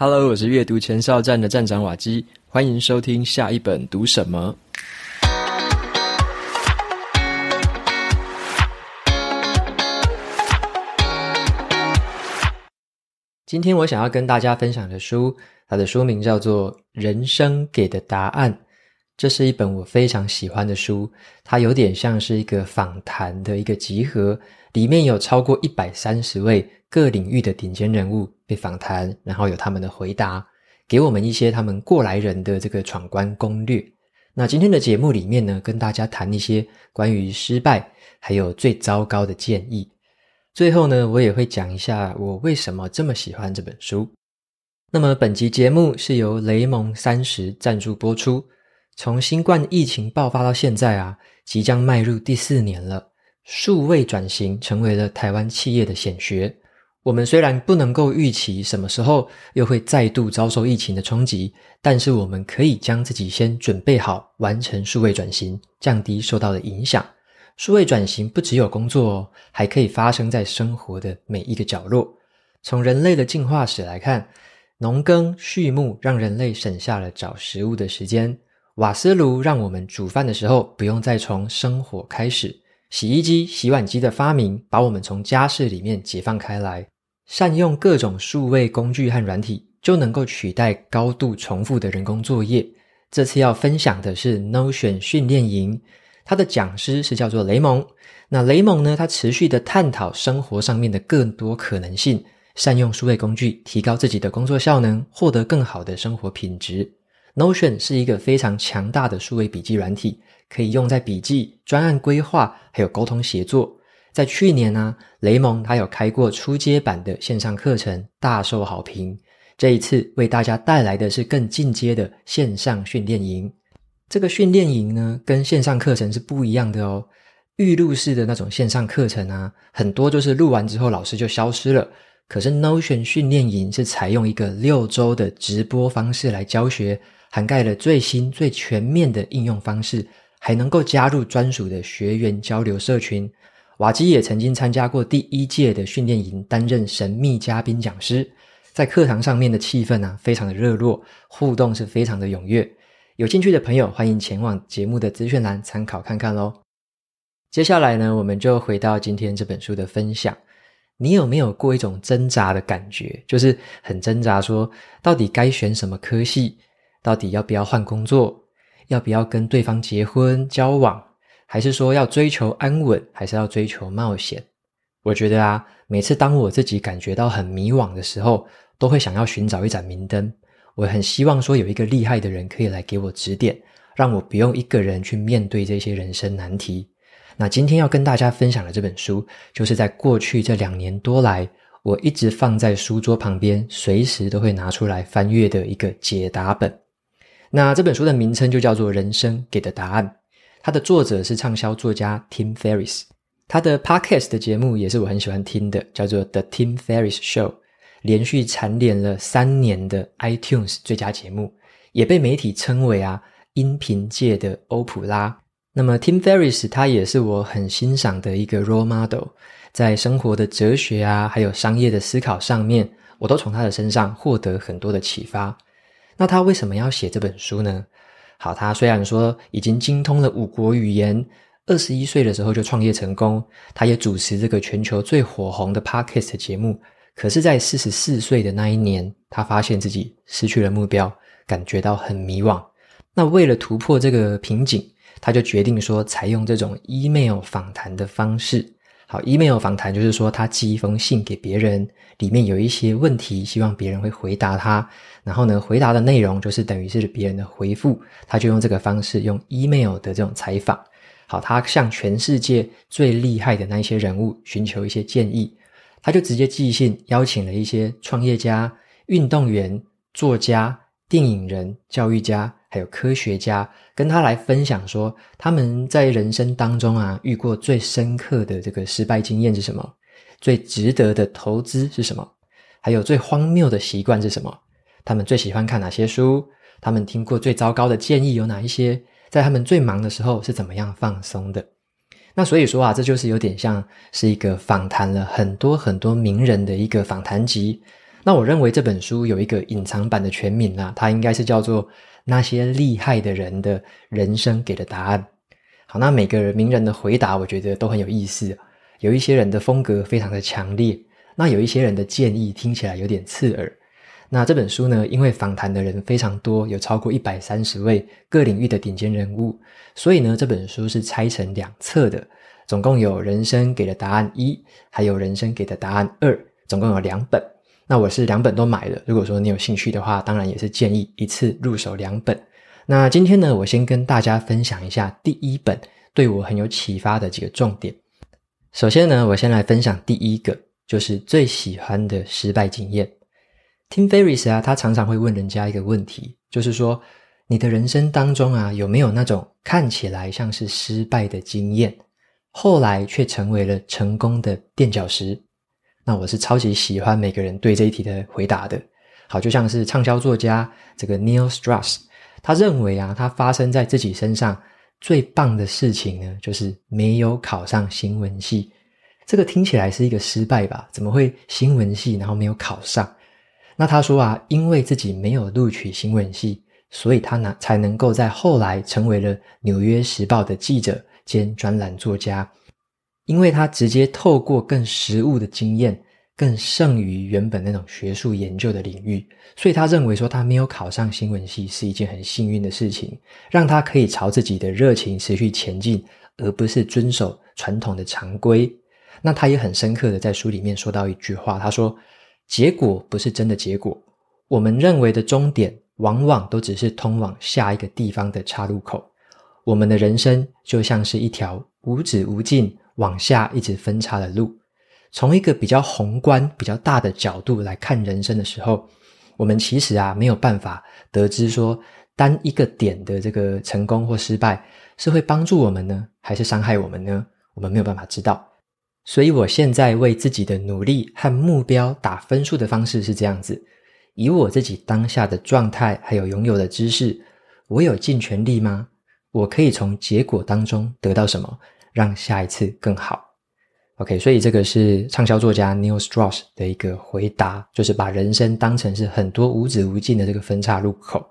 Hello，我是阅读前哨站的站长瓦基，欢迎收听下一本读什么。今天我想要跟大家分享的书，它的书名叫做《人生给的答案》。这是一本我非常喜欢的书，它有点像是一个访谈的一个集合，里面有超过一百三十位各领域的顶尖人物被访谈，然后有他们的回答，给我们一些他们过来人的这个闯关攻略。那今天的节目里面呢，跟大家谈一些关于失败，还有最糟糕的建议。最后呢，我也会讲一下我为什么这么喜欢这本书。那么本集节目是由雷蒙三十赞助播出。从新冠疫情爆发到现在啊，即将迈入第四年了。数位转型成为了台湾企业的显学。我们虽然不能够预期什么时候又会再度遭受疫情的冲击，但是我们可以将自己先准备好，完成数位转型，降低受到的影响。数位转型不只有工作哦，还可以发生在生活的每一个角落。从人类的进化史来看，农耕畜牧让人类省下了找食物的时间。瓦斯炉让我们煮饭的时候不用再从生火开始，洗衣机、洗碗机的发明把我们从家事里面解放开来，善用各种数位工具和软体就能够取代高度重复的人工作业。这次要分享的是 Notion 训练营，它的讲师是叫做雷蒙。那雷蒙呢，他持续的探讨生活上面的更多可能性，善用数位工具提高自己的工作效能，获得更好的生活品质。Notion 是一个非常强大的数位笔记软体，可以用在笔记、专案规划，还有沟通协作。在去年呢、雷蒙他有开过初阶版的线上课程，大受好评。这一次为大家带来的是更进阶的线上训练营。这个训练营呢，跟线上课程是不一样的哦。预录式的那种线上课程啊，很多就是录完之后老师就消失了。可是 Notion 训练营是采用一个六周的直播方式来教学。涵盖了最新最全面的应用方式，还能够加入专属的学员交流社群。瓦基也曾经参加过第一届的训练营，担任神秘嘉宾讲师。在课堂上面的气氛啊，非常的热络，互动是非常的踊跃。有兴趣的朋友，欢迎前往节目的资讯栏参考看看喽。接下来呢，我们就回到今天这本书的分享。你有没有过一种挣扎的感觉？就是很挣扎，说到底该选什么科系？到底要不要换工作？要不要跟对方结婚交往？还是说要追求安稳？还是要追求冒险？我觉得啊，每次当我自己感觉到很迷惘的时候，都会想要寻找一盏明灯。我很希望说有一个厉害的人可以来给我指点，让我不用一个人去面对这些人生难题。那今天要跟大家分享的这本书，就是在过去这两年多来，我一直放在书桌旁边，随时都会拿出来翻阅的一个解答本。那这本书的名称就叫做《人生给的答案》，它的作者是畅销作家 Tim Ferriss，他的 Podcast 的节目也是我很喜欢听的，叫做 The Tim Ferriss Show，连续蝉联了三年的 iTunes 最佳节目，也被媒体称为啊音频界的欧普拉。那么 Tim Ferriss 他也是我很欣赏的一个 role model，在生活的哲学啊，还有商业的思考上面，我都从他的身上获得很多的启发。那他为什么要写这本书呢？好，他虽然说已经精通了五国语言，二十一岁的时候就创业成功，他也主持这个全球最火红的 Podcast 节目，可是，在四十四岁的那一年，他发现自己失去了目标，感觉到很迷惘。那为了突破这个瓶颈，他就决定说，采用这种 email 访谈的方式。好，email 访谈就是说，他寄一封信给别人，里面有一些问题，希望别人会回答他。然后呢，回答的内容就是等于是别人的回复，他就用这个方式，用 email 的这种采访。好，他向全世界最厉害的那一些人物寻求一些建议，他就直接寄信邀请了一些创业家、运动员、作家、电影人、教育家。还有科学家跟他来分享说，他们在人生当中啊遇过最深刻的这个失败经验是什么？最值得的投资是什么？还有最荒谬的习惯是什么？他们最喜欢看哪些书？他们听过最糟糕的建议有哪一些？在他们最忙的时候是怎么样放松的？那所以说啊，这就是有点像是一个访谈了很多很多名人的一个访谈集。那我认为这本书有一个隐藏版的全名啊，它应该是叫做《那些厉害的人的人生给的答案》。好，那每个人名人的回答，我觉得都很有意思。有一些人的风格非常的强烈，那有一些人的建议听起来有点刺耳。那这本书呢，因为访谈的人非常多，有超过一百三十位各领域的顶尖人物，所以呢，这本书是拆成两册的，总共有人生给的答案一，还有人生给的答案二，总共有两本。那我是两本都买了。如果说你有兴趣的话，当然也是建议一次入手两本。那今天呢，我先跟大家分享一下第一本对我很有启发的几个重点。首先呢，我先来分享第一个，就是最喜欢的失败经验。Tim Ferriss 啊，他常常会问人家一个问题，就是说，你的人生当中啊，有没有那种看起来像是失败的经验，后来却成为了成功的垫脚石？那我是超级喜欢每个人对这一题的回答的。好，就像是畅销作家这个 Neil Strauss，他认为啊，他发生在自己身上最棒的事情呢，就是没有考上新闻系。这个听起来是一个失败吧？怎么会新闻系然后没有考上？那他说啊，因为自己没有录取新闻系，所以他呢才能够在后来成为了《纽约时报》的记者兼专栏作家。因为他直接透过更实物的经验，更胜于原本那种学术研究的领域，所以他认为说他没有考上新闻系是一件很幸运的事情，让他可以朝自己的热情持续前进，而不是遵守传统的常规。那他也很深刻的在书里面说到一句话，他说：“结果不是真的结果，我们认为的终点，往往都只是通往下一个地方的岔路口。我们的人生就像是一条无止无尽。”往下一直分叉的路，从一个比较宏观、比较大的角度来看人生的时候，我们其实啊没有办法得知说单一个点的这个成功或失败是会帮助我们呢，还是伤害我们呢？我们没有办法知道。所以我现在为自己的努力和目标打分数的方式是这样子：以我自己当下的状态还有拥有的知识，我有尽全力吗？我可以从结果当中得到什么？让下一次更好。OK，所以这个是畅销作家 Neil Strauss 的一个回答，就是把人生当成是很多无止无尽的这个分岔路口。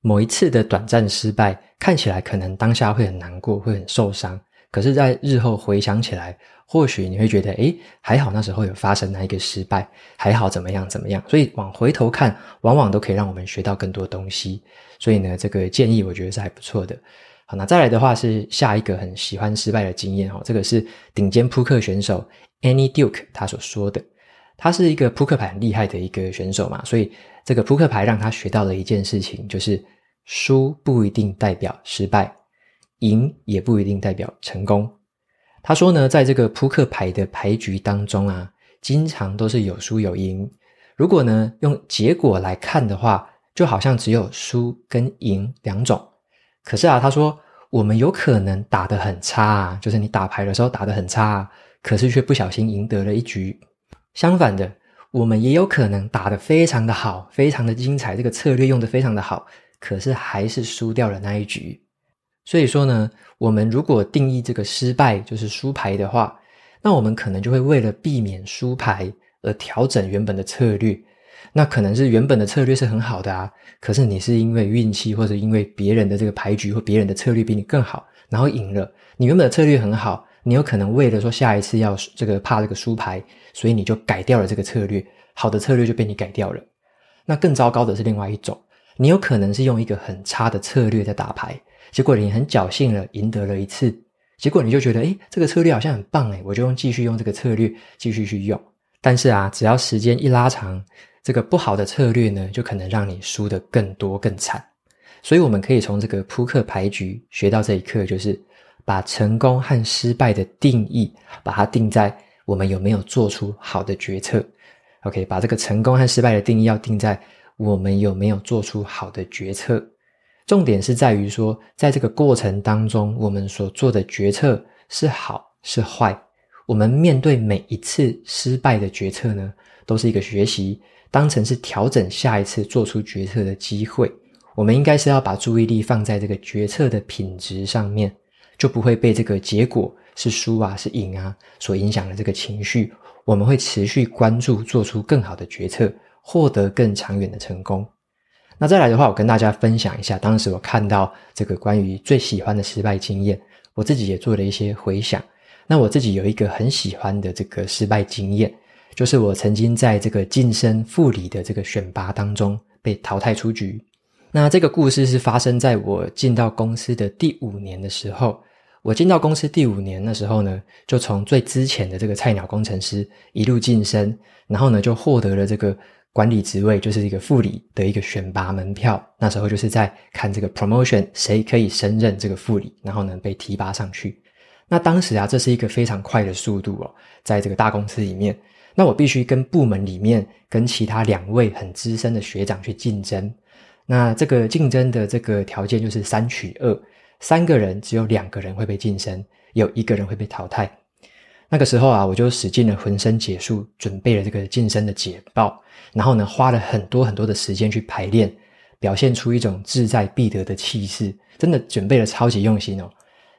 某一次的短暂失败，看起来可能当下会很难过，会很受伤。可是，在日后回想起来，或许你会觉得，诶，还好那时候有发生那一个失败，还好怎么样怎么样。所以往回头看，往往都可以让我们学到更多东西。所以呢，这个建议我觉得是还不错的。好，那再来的话是下一个很喜欢失败的经验哦，这个是顶尖扑克选手 Annie Duke 他所说的。他是一个扑克牌很厉害的一个选手嘛，所以这个扑克牌让他学到了一件事情，就是输不一定代表失败，赢也不一定代表成功。他说呢，在这个扑克牌的牌局当中啊，经常都是有输有赢。如果呢用结果来看的话，就好像只有输跟赢两种。可是啊，他说我们有可能打得很差，就是你打牌的时候打得很差，可是却不小心赢得了一局。相反的，我们也有可能打得非常的好，非常的精彩，这个策略用得非常的好，可是还是输掉了那一局。所以说呢，我们如果定义这个失败就是输牌的话，那我们可能就会为了避免输牌而调整原本的策略。那可能是原本的策略是很好的啊，可是你是因为运气或者因为别人的这个牌局或别人的策略比你更好，然后赢了。你原本的策略很好，你有可能为了说下一次要这个怕这个输牌，所以你就改掉了这个策略，好的策略就被你改掉了。那更糟糕的是另外一种，你有可能是用一个很差的策略在打牌，结果你很侥幸了赢得了一次，结果你就觉得诶，这个策略好像很棒诶，我就用继续用这个策略继续去用。但是啊，只要时间一拉长，这个不好的策略呢，就可能让你输得更多更惨。所以我们可以从这个扑克牌局学到这一课，就是把成功和失败的定义，把它定在我们有没有做出好的决策。OK，把这个成功和失败的定义要定在我们有没有做出好的决策。重点是在于说，在这个过程当中，我们所做的决策是好是坏。我们面对每一次失败的决策呢，都是一个学习。当成是调整下一次做出决策的机会，我们应该是要把注意力放在这个决策的品质上面，就不会被这个结果是输啊是赢啊所影响的这个情绪。我们会持续关注做出更好的决策，获得更长远的成功。那再来的话，我跟大家分享一下，当时我看到这个关于最喜欢的失败经验，我自己也做了一些回想。那我自己有一个很喜欢的这个失败经验，就是我曾经在这个晋升副理的这个选拔当中被淘汰出局。那这个故事是发生在我进到公司的第五年的时候。我进到公司第五年的时候呢，就从最之前的这个菜鸟工程师一路晋升，然后呢就获得了这个管理职位，就是一个副理的一个选拔门票。那时候就是在看这个 promotion，谁可以升任这个副理，然后呢被提拔上去。那当时啊，这是一个非常快的速度哦，在这个大公司里面，那我必须跟部门里面跟其他两位很资深的学长去竞争。那这个竞争的这个条件就是三取二。三个人只有两个人会被晋升，有一个人会被淘汰。那个时候啊，我就使尽了浑身解数，准备了这个晋升的简报，然后呢，花了很多很多的时间去排练，表现出一种志在必得的气势，真的准备了超级用心哦。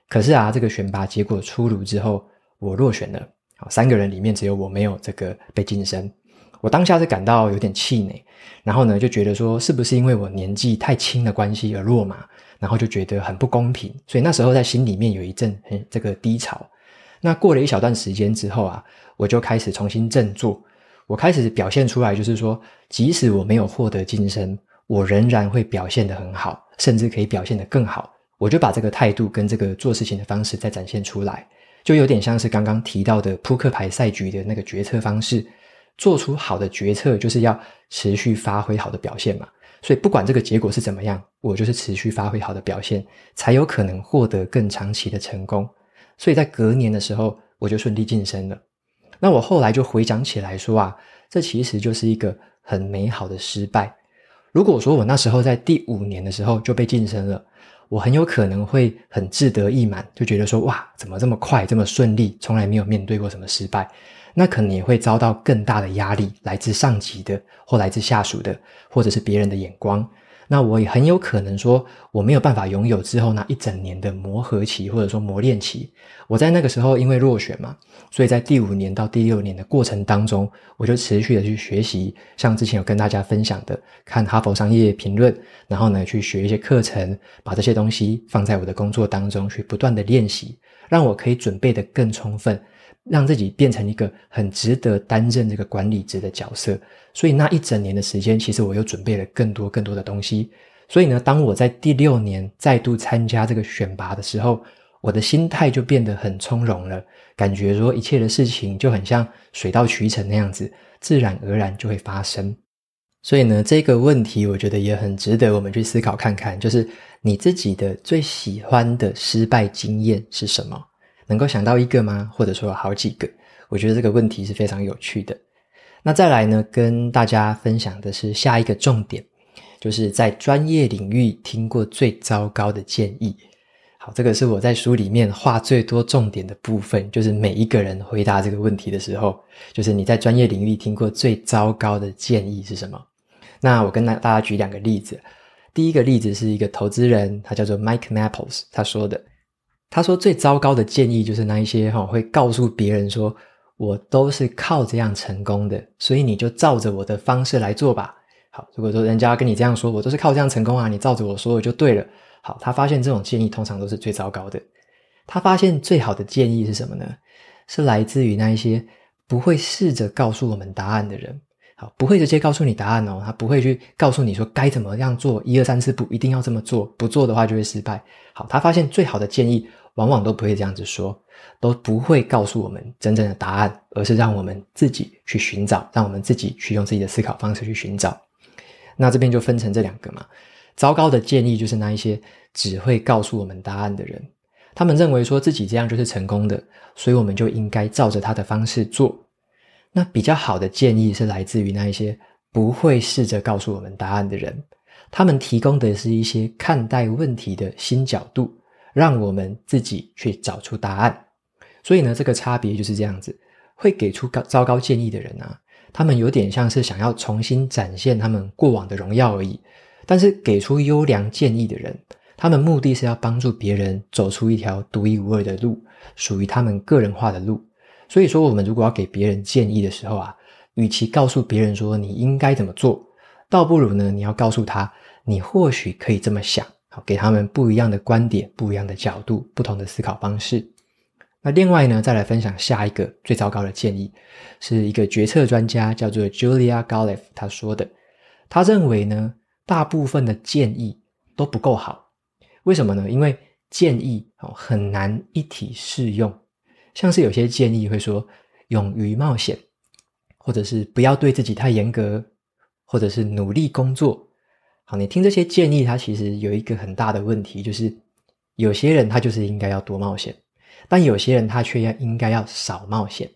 可是啊，这个选拔结果出炉之后，我落选了。好，三个人里面只有我没有这个被晋升，我当下是感到有点气馁，然后呢，就觉得说，是不是因为我年纪太轻的关系而落马？然后就觉得很不公平，所以那时候在心里面有一阵很这个低潮。那过了一小段时间之后啊，我就开始重新振作，我开始表现出来，就是说，即使我没有获得晋升，我仍然会表现得很好，甚至可以表现得更好。我就把这个态度跟这个做事情的方式再展现出来，就有点像是刚刚提到的扑克牌赛局的那个决策方式，做出好的决策就是要持续发挥好的表现嘛。所以不管这个结果是怎么样，我就是持续发挥好的表现，才有可能获得更长期的成功。所以在隔年的时候，我就顺利晋升了。那我后来就回想起来说啊，这其实就是一个很美好的失败。如果说我那时候在第五年的时候就被晋升了，我很有可能会很志得意满，就觉得说哇，怎么这么快，这么顺利，从来没有面对过什么失败。那可能也会遭到更大的压力，来自上级的，或来自下属的，或者是别人的眼光。那我也很有可能说，我没有办法拥有之后那一整年的磨合期，或者说磨练期。我在那个时候因为落选嘛，所以在第五年到第六年的过程当中，我就持续的去学习，像之前有跟大家分享的，看哈佛商业评论，然后呢去学一些课程，把这些东西放在我的工作当中去不断的练习，让我可以准备得更充分。让自己变成一个很值得担任这个管理职的角色，所以那一整年的时间，其实我又准备了更多更多的东西。所以呢，当我在第六年再度参加这个选拔的时候，我的心态就变得很从容了，感觉说一切的事情就很像水到渠成那样子，自然而然就会发生。所以呢，这个问题我觉得也很值得我们去思考看看，就是你自己的最喜欢的失败经验是什么？能够想到一个吗？或者说好几个？我觉得这个问题是非常有趣的。那再来呢，跟大家分享的是下一个重点，就是在专业领域听过最糟糕的建议。好，这个是我在书里面画最多重点的部分，就是每一个人回答这个问题的时候，就是你在专业领域听过最糟糕的建议是什么？那我跟大大家举两个例子。第一个例子是一个投资人，他叫做 Mike Maples，他说的。他说最糟糕的建议就是那一些哈会告诉别人说，我都是靠这样成功的，所以你就照着我的方式来做吧。好，如果说人家跟你这样说，我都是靠这样成功啊，你照着我说的就对了。好，他发现这种建议通常都是最糟糕的。他发现最好的建议是什么呢？是来自于那一些不会试着告诉我们答案的人。好，不会直接告诉你答案哦，他不会去告诉你说该怎么样做，一二三四步一定要这么做，不做的话就会失败。好，他发现最好的建议。往往都不会这样子说，都不会告诉我们真正的答案，而是让我们自己去寻找，让我们自己去用自己的思考方式去寻找。那这边就分成这两个嘛。糟糕的建议就是那一些只会告诉我们答案的人，他们认为说自己这样就是成功的，所以我们就应该照着他的方式做。那比较好的建议是来自于那一些不会试着告诉我们答案的人，他们提供的是一些看待问题的新角度。让我们自己去找出答案，所以呢，这个差别就是这样子。会给出高糟糕建议的人啊，他们有点像是想要重新展现他们过往的荣耀而已。但是给出优良建议的人，他们目的是要帮助别人走出一条独一无二的路，属于他们个人化的路。所以说，我们如果要给别人建议的时候啊，与其告诉别人说你应该怎么做，倒不如呢，你要告诉他，你或许可以这么想，好，给他们不一样的观点、不一样的角度、不同的思考方式。那另外呢，再来分享下一个最糟糕的建议，是一个决策专家叫做 Julia Galef 他说的。他认为呢，大部分的建议都不够好。为什么呢？因为建议哦很难一体适用。像是有些建议会说勇于冒险，或者是不要对自己太严格，或者是努力工作。好，你听这些建议，它其实有一个很大的问题，就是有些人他就是应该要多冒险。但有些人他却要应该要少冒险，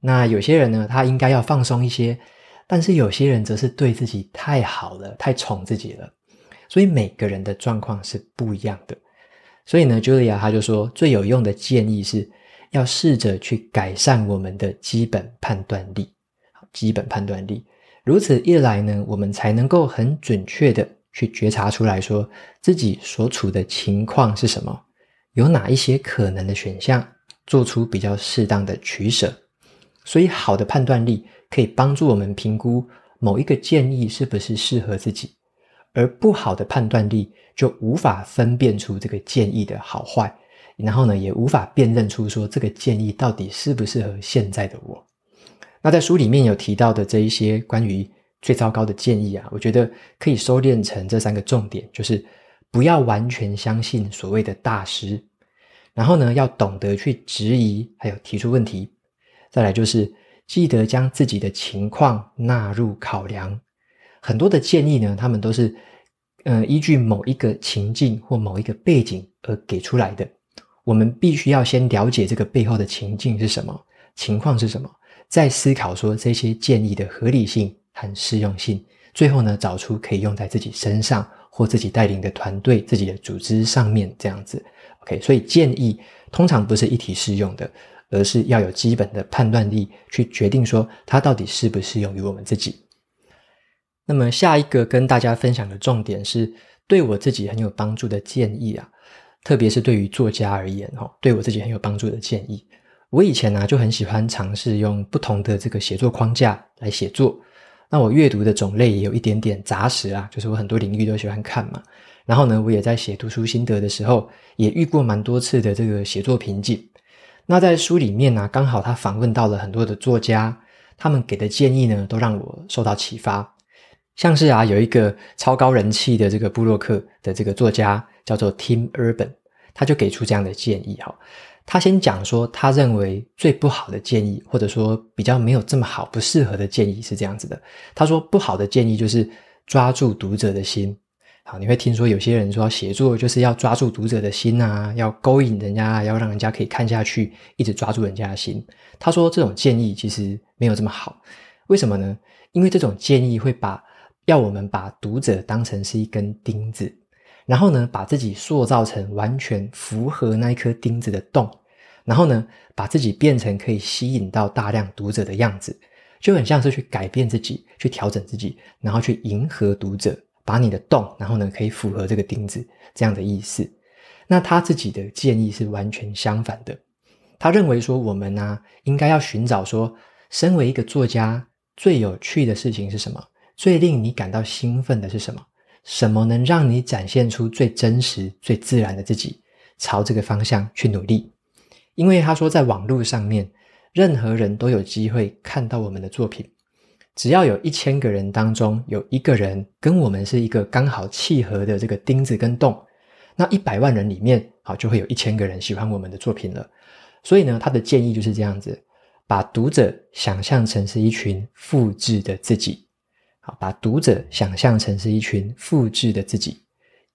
那有些人呢，他应该要放松一些，但是有些人则是对自己太好了，太宠自己了，所以每个人的状况是不一样的。所以呢，Julia 他就说，最有用的建议是要试着去改善我们的基本判断力，基本判断力。如此一来呢，我们才能够很准确的去觉察出来说自己所处的情况是什么。有哪一些可能的选项，做出比较适当的取舍，所以好的判断力可以帮助我们评估某一个建议是不是适合自己，而不好的判断力就无法分辨出这个建议的好坏，然后呢，也无法辨认出说这个建议到底适不适合现在的我。那在书里面有提到的这一些关于最糟糕的建议啊，我觉得可以收敛成这三个重点，就是。不要完全相信所谓的大师，然后呢，要懂得去质疑，还有提出问题。再来就是记得将自己的情况纳入考量。很多的建议呢，他们都是，呃，依据某一个情境或某一个背景而给出来的。我们必须要先了解这个背后的情境是什么，情况是什么，再思考说这些建议的合理性和适用性，最后呢，找出可以用在自己身上。或自己带领的团队、自己的组织上面这样子，OK，所以建议通常不是一体适用的，而是要有基本的判断力去决定说它到底适不适用于我们自己。那么下一个跟大家分享的重点是对我自己很有帮助的建议啊，特别是对于作家而言哈，对我自己很有帮助的建议。我以前呢、就很喜欢尝试用不同的这个写作框架来写作。那我阅读的种类也有一点点杂食啊，就是我很多领域都喜欢看嘛。然后呢，我也在写读书心得的时候，也遇过蛮多次的这个写作瓶颈。那在书里面呢、啊，刚好他访问到了很多的作家，他们给的建议呢，都让我受到启发。像是啊，有一个超高人气的这个部落客的这个作家叫做 Tim Urban，他就给出这样的建议哈。他先讲说，他认为最不好的建议，或者说比较没有这么好、不适合的建议是这样子的。他说，不好的建议就是抓住读者的心。好，你会听说有些人说，写作就是要抓住读者的心啊，要勾引人家，要让人家可以看下去，一直抓住人家的心。他说，这种建议其实没有这么好。为什么呢？因为这种建议会把要我们把读者当成是一根钉子。然后呢，把自己塑造成完全符合那一颗钉子的洞，然后呢，把自己变成可以吸引到大量读者的样子，就很像是去改变自己，去调整自己，然后去迎合读者，把你的洞，然后呢，可以符合这个钉子这样的意思。那他自己的建议是完全相反的，他认为说我们呢、应该要寻找说，身为一个作家，最有趣的事情是什么？最令你感到兴奋的是什么？什么能让你展现出最真实、最自然的自己？朝这个方向去努力。因为他说，在网络上面，任何人都有机会看到我们的作品。只要有一千个人当中有一个人跟我们是一个刚好契合的这个钉子跟洞，那一百万人里面，好，就会有一千个人喜欢我们的作品了。所以呢，他的建议就是这样子：把读者想象成是一群复制的自己。好，把读者想象成是一群复制的自己，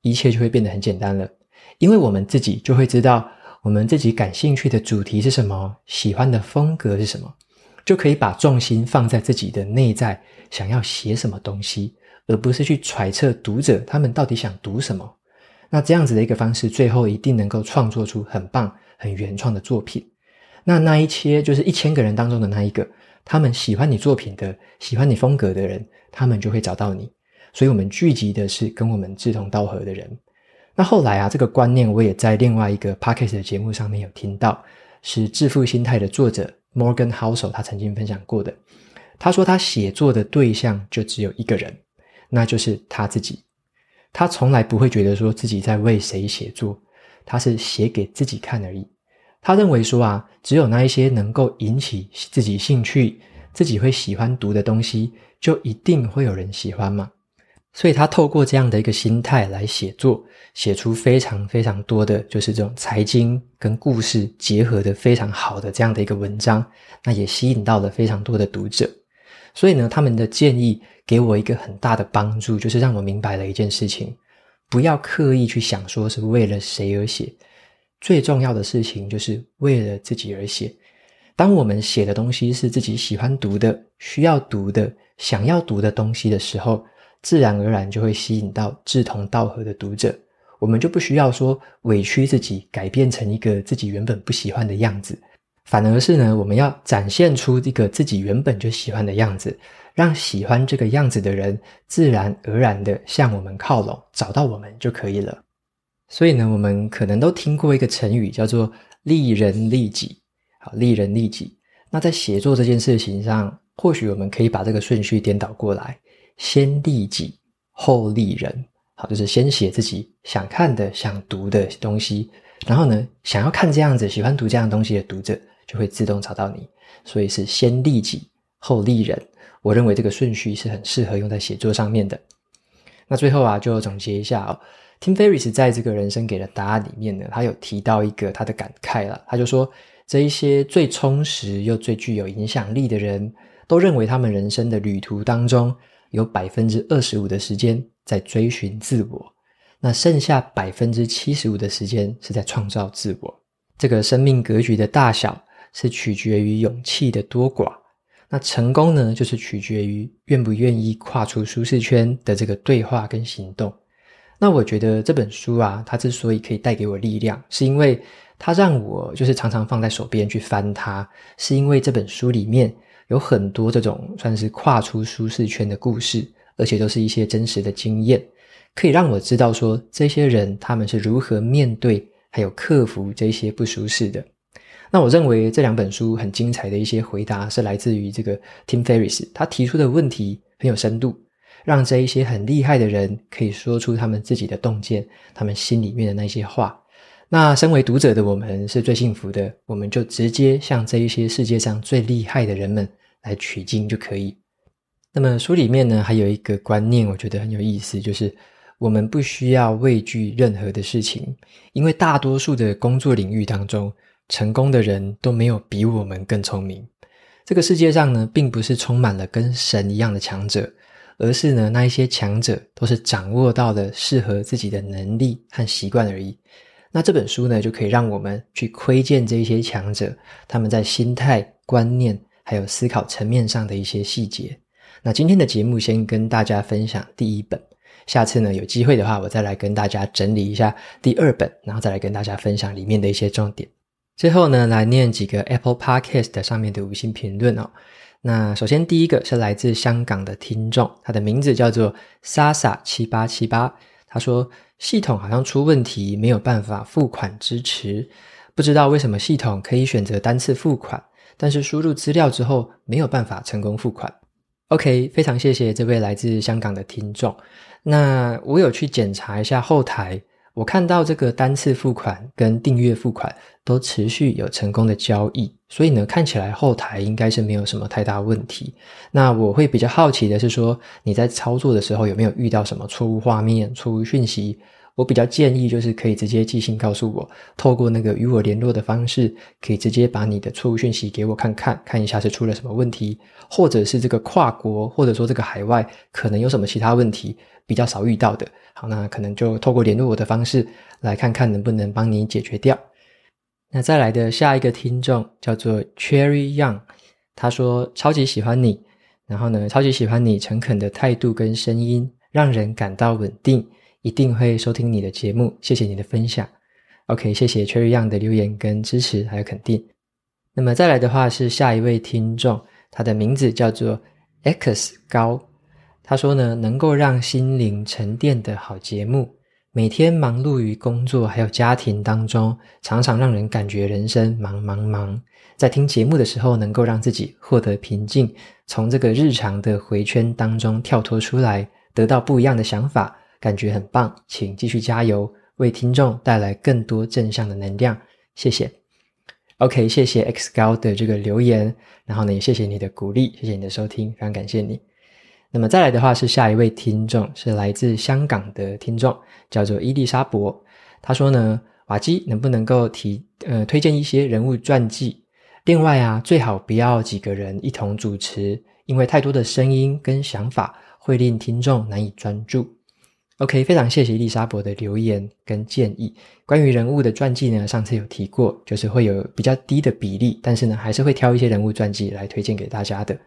一切就会变得很简单了。因为我们自己就会知道，我们自己感兴趣的主题是什么，喜欢的风格是什么，就可以把重心放在自己的内在，想要写什么东西，而不是去揣测读者他们到底想读什么。那这样子的一个方式，最后一定能够创作出很棒、很原创的作品。那那一切就是一千个人当中的那一个。他们喜欢你作品的、喜欢你风格的人，他们就会找到你。所以，我们聚集的是跟我们志同道合的人。那后来啊，这个观念我也在另外一个 Podcast 的节目上面有听到，是《致富心态》的作者 Morgan Housel 他曾经分享过的。他说他写作的对象就只有一个人，那就是他自己。他从来不会觉得说自己在为谁写作，他是写给自己看而已。他认为说啊，只有那一些能够引起自己兴趣、自己会喜欢读的东西，就一定会有人喜欢嘛。所以他透过这样的一个心态来写作，写出非常非常多的就是这种财经跟故事结合的非常好的这样的一个文章，那也吸引到了非常多的读者。所以呢，他们的建议给我一个很大的帮助，就是让我明白了一件事情：不要刻意去想说是为了谁而写，最重要的事情就是为了自己而写。当我们写的东西是自己喜欢读的、需要读的、想要读的东西的时候，自然而然就会吸引到志同道合的读者，我们就不需要说委屈自己，改变成一个自己原本不喜欢的样子，反而是呢，我们要展现出一个自己原本就喜欢的样子，让喜欢这个样子的人自然而然的向我们靠拢，找到我们就可以了。所以呢，我们可能都听过一个成语叫做“利人利己”，好，利人利己。那在写作这件事情上，或许我们可以把这个顺序颠倒过来。先利己，后利人。好，就是先写自己想看的、想读的东西，然后呢，想要看这样子、喜欢读这样东西的读者，就会自动找到你。所以是先利己，后利人。我认为这个顺序是很适合用在写作上面的。那最后啊，就总结一下哦，Tim Ferriss 在这个人生给的答案里面呢，他有提到一个他的感慨了，他就说，这一些最充实又最具有影响力的人，都认为他们人生的旅途当中，有百分之二十五的时间在追寻自我，那剩下百分之七十五的时间是在创造自我。这个生命格局的大小是取决于勇气的多寡，那成功呢，就是取决于愿不愿意跨出舒适圈的这个对话跟行动。那我觉得这本书啊，它之所以可以带给我力量，是因为它让我就是常常放在手边去翻它，是因为这本书里面。有很多这种算是跨出舒适圈的故事，而且都是一些真实的经验，可以让我知道说这些人他们是如何面对还有克服这些不舒适的。那我认为这两本书很精彩的一些回答是来自于这个 Tim Ferriss，他提出的问题很有深度，让这一些很厉害的人可以说出他们自己的洞见，他们心里面的那些话。那身为读者的我们是最幸福的，我们就直接向这一些世界上最厉害的人们来取经就可以。那么书里面呢，还有一个观念，我觉得很有意思，就是我们不需要畏惧任何的事情，因为大多数的工作领域当中，成功的人都没有比我们更聪明。这个世界上呢，并不是充满了跟神一样的强者，而是呢，那一些强者都是掌握到了适合自己的能力和习惯而已。那这本书呢，就可以让我们去窥见这些强者，他们在心态、观念还有思考层面上的一些细节。那今天的节目先跟大家分享第一本，下次呢，有机会的话，我再来跟大家整理一下第二本，然后再来跟大家分享里面的一些重点。最后呢，来念几个 Apple Podcast 上面的五星评论哦。那首先第一个是来自香港的听众，他的名字叫做 Sasa 七八七八，他说。系统好像出问题，没有办法付款支持。不知道为什么系统可以选择单次付款，但是输入资料之后没有办法成功付款。OK，非常谢谢这位来自香港的听众。那我有去检查一下后台。我看到这个单次付款跟订阅付款都持续有成功的交易，所以呢，看起来后台应该是没有什么太大问题。那我会比较好奇的是说，你在操作的时候有没有遇到什么错误画面、错误讯息？我比较建议就是可以直接寄信告诉我，透过那个与我联络的方式，可以直接把你的错误讯息给我看看，看一下是出了什么问题，或者是这个跨国，或者说这个海外可能有什么其他问题比较少遇到的。好，那可能就透过联络我的方式来看看能不能帮你解决掉。那再来的下一个听众叫做 Cherry Young，他说超级喜欢你，然后呢，超级喜欢你诚恳的态度跟声音，让人感到稳定。一定会收听你的节目，谢谢你的分享。OK，谢谢 Cherry Young 的留言跟支持还有肯定。那么再来的话是下一位听众，他的名字叫做 X 高。他说呢，能够让心灵沉淀的好节目，每天忙碌于工作还有家庭当中，常常让人感觉人生忙忙忙。在听节目的时候，能够让自己获得平静，从这个日常的回圈当中跳脱出来，得到不一样的想法，感觉很棒，请继续加油，为听众带来更多正向的能量，谢谢。OK，谢谢 X 高的这个留言，然后呢，也谢谢你的鼓励，谢谢你的收听，非常感谢你。那么再来的话是下一位听众，是来自香港的听众，叫做伊丽莎伯。他说呢，瓦基能不能够提呃推荐一些人物传记？另外啊，最好不要几个人一同主持，因为太多的声音跟想法会令听众难以专注。OK，非常谢谢伊丽莎伯的留言跟建议。关于人物的传记呢，上次有提过，就是会有比较低的比例，但是呢，还是会挑一些人物传记来推荐给大家的。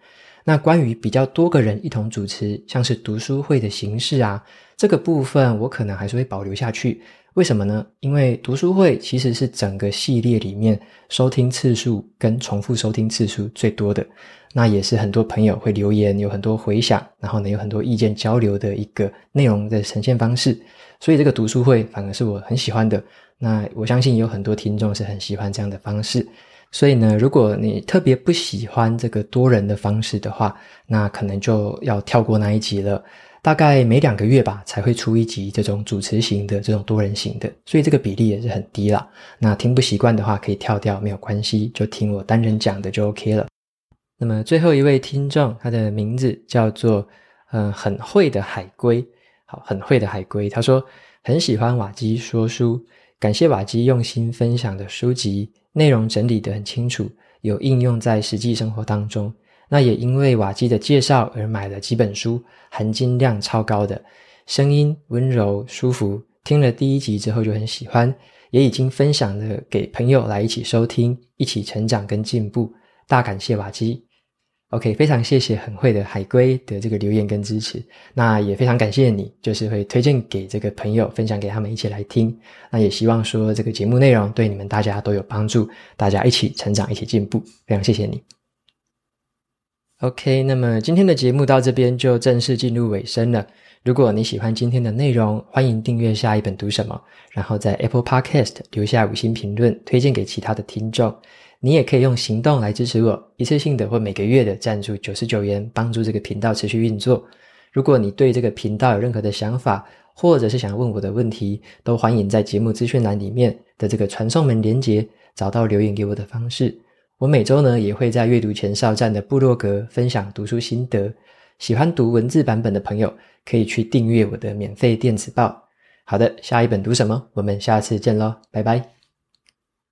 那关于比较多个人一同主持，像是读书会的形式啊，这个部分我可能还是会保留下去。为什么呢？因为读书会其实是整个系列里面收听次数跟重复收听次数最多的，那也是很多朋友会留言，有很多回响，然后呢，有很多意见交流的一个内容的呈现方式。所以这个读书会反而是我很喜欢的。那我相信有很多听众是很喜欢这样的方式。所以呢，如果你特别不喜欢这个多人的方式的话，那可能就要跳过那一集了。大概每两个月吧，才会出一集这种主持型的这种多人型的，所以这个比例也是很低啦。那听不习惯的话，可以跳掉，没有关系，就听我单人讲的就 OK 了。那么最后一位听众，他的名字叫做嗯很会的海龟，好，很会的海龟，他说很喜欢瓦基说书，感谢瓦基用心分享的书籍，内容整理得很清楚，有应用在实际生活当中。那也因为瓦基的介绍而买了几本书，含金量超高的，声音温柔舒服，听了第一集之后就很喜欢，也已经分享了给朋友来一起收听，一起成长跟进步，大感谢瓦基。OK，非常谢谢很会的海龟的这个留言跟支持，那也非常感谢你，就是会推荐给这个朋友，分享给他们一起来听，那也希望说这个节目内容对你们大家都有帮助，大家一起成长，一起进步，非常谢谢你。OK，那么今天的节目到这边就正式进入尾声了。如果你喜欢今天的内容，欢迎订阅下一本读什么，然后在 Apple Podcast 留下五星评论，推荐给其他的听众。你也可以用行动来支持我，一次性的或每个月的赞助九十九元，帮助这个频道持续运作。如果你对这个频道有任何的想法，或者是想问我的问题，都欢迎在节目资讯栏里面的这个传送门连接，找到留言给我的方式。我每周呢也会在阅读前哨站的部落格分享读书心得，喜欢读文字版本的朋友可以去订阅我的免费电子报。好的，下一本读什么？我们下次见喽，拜拜。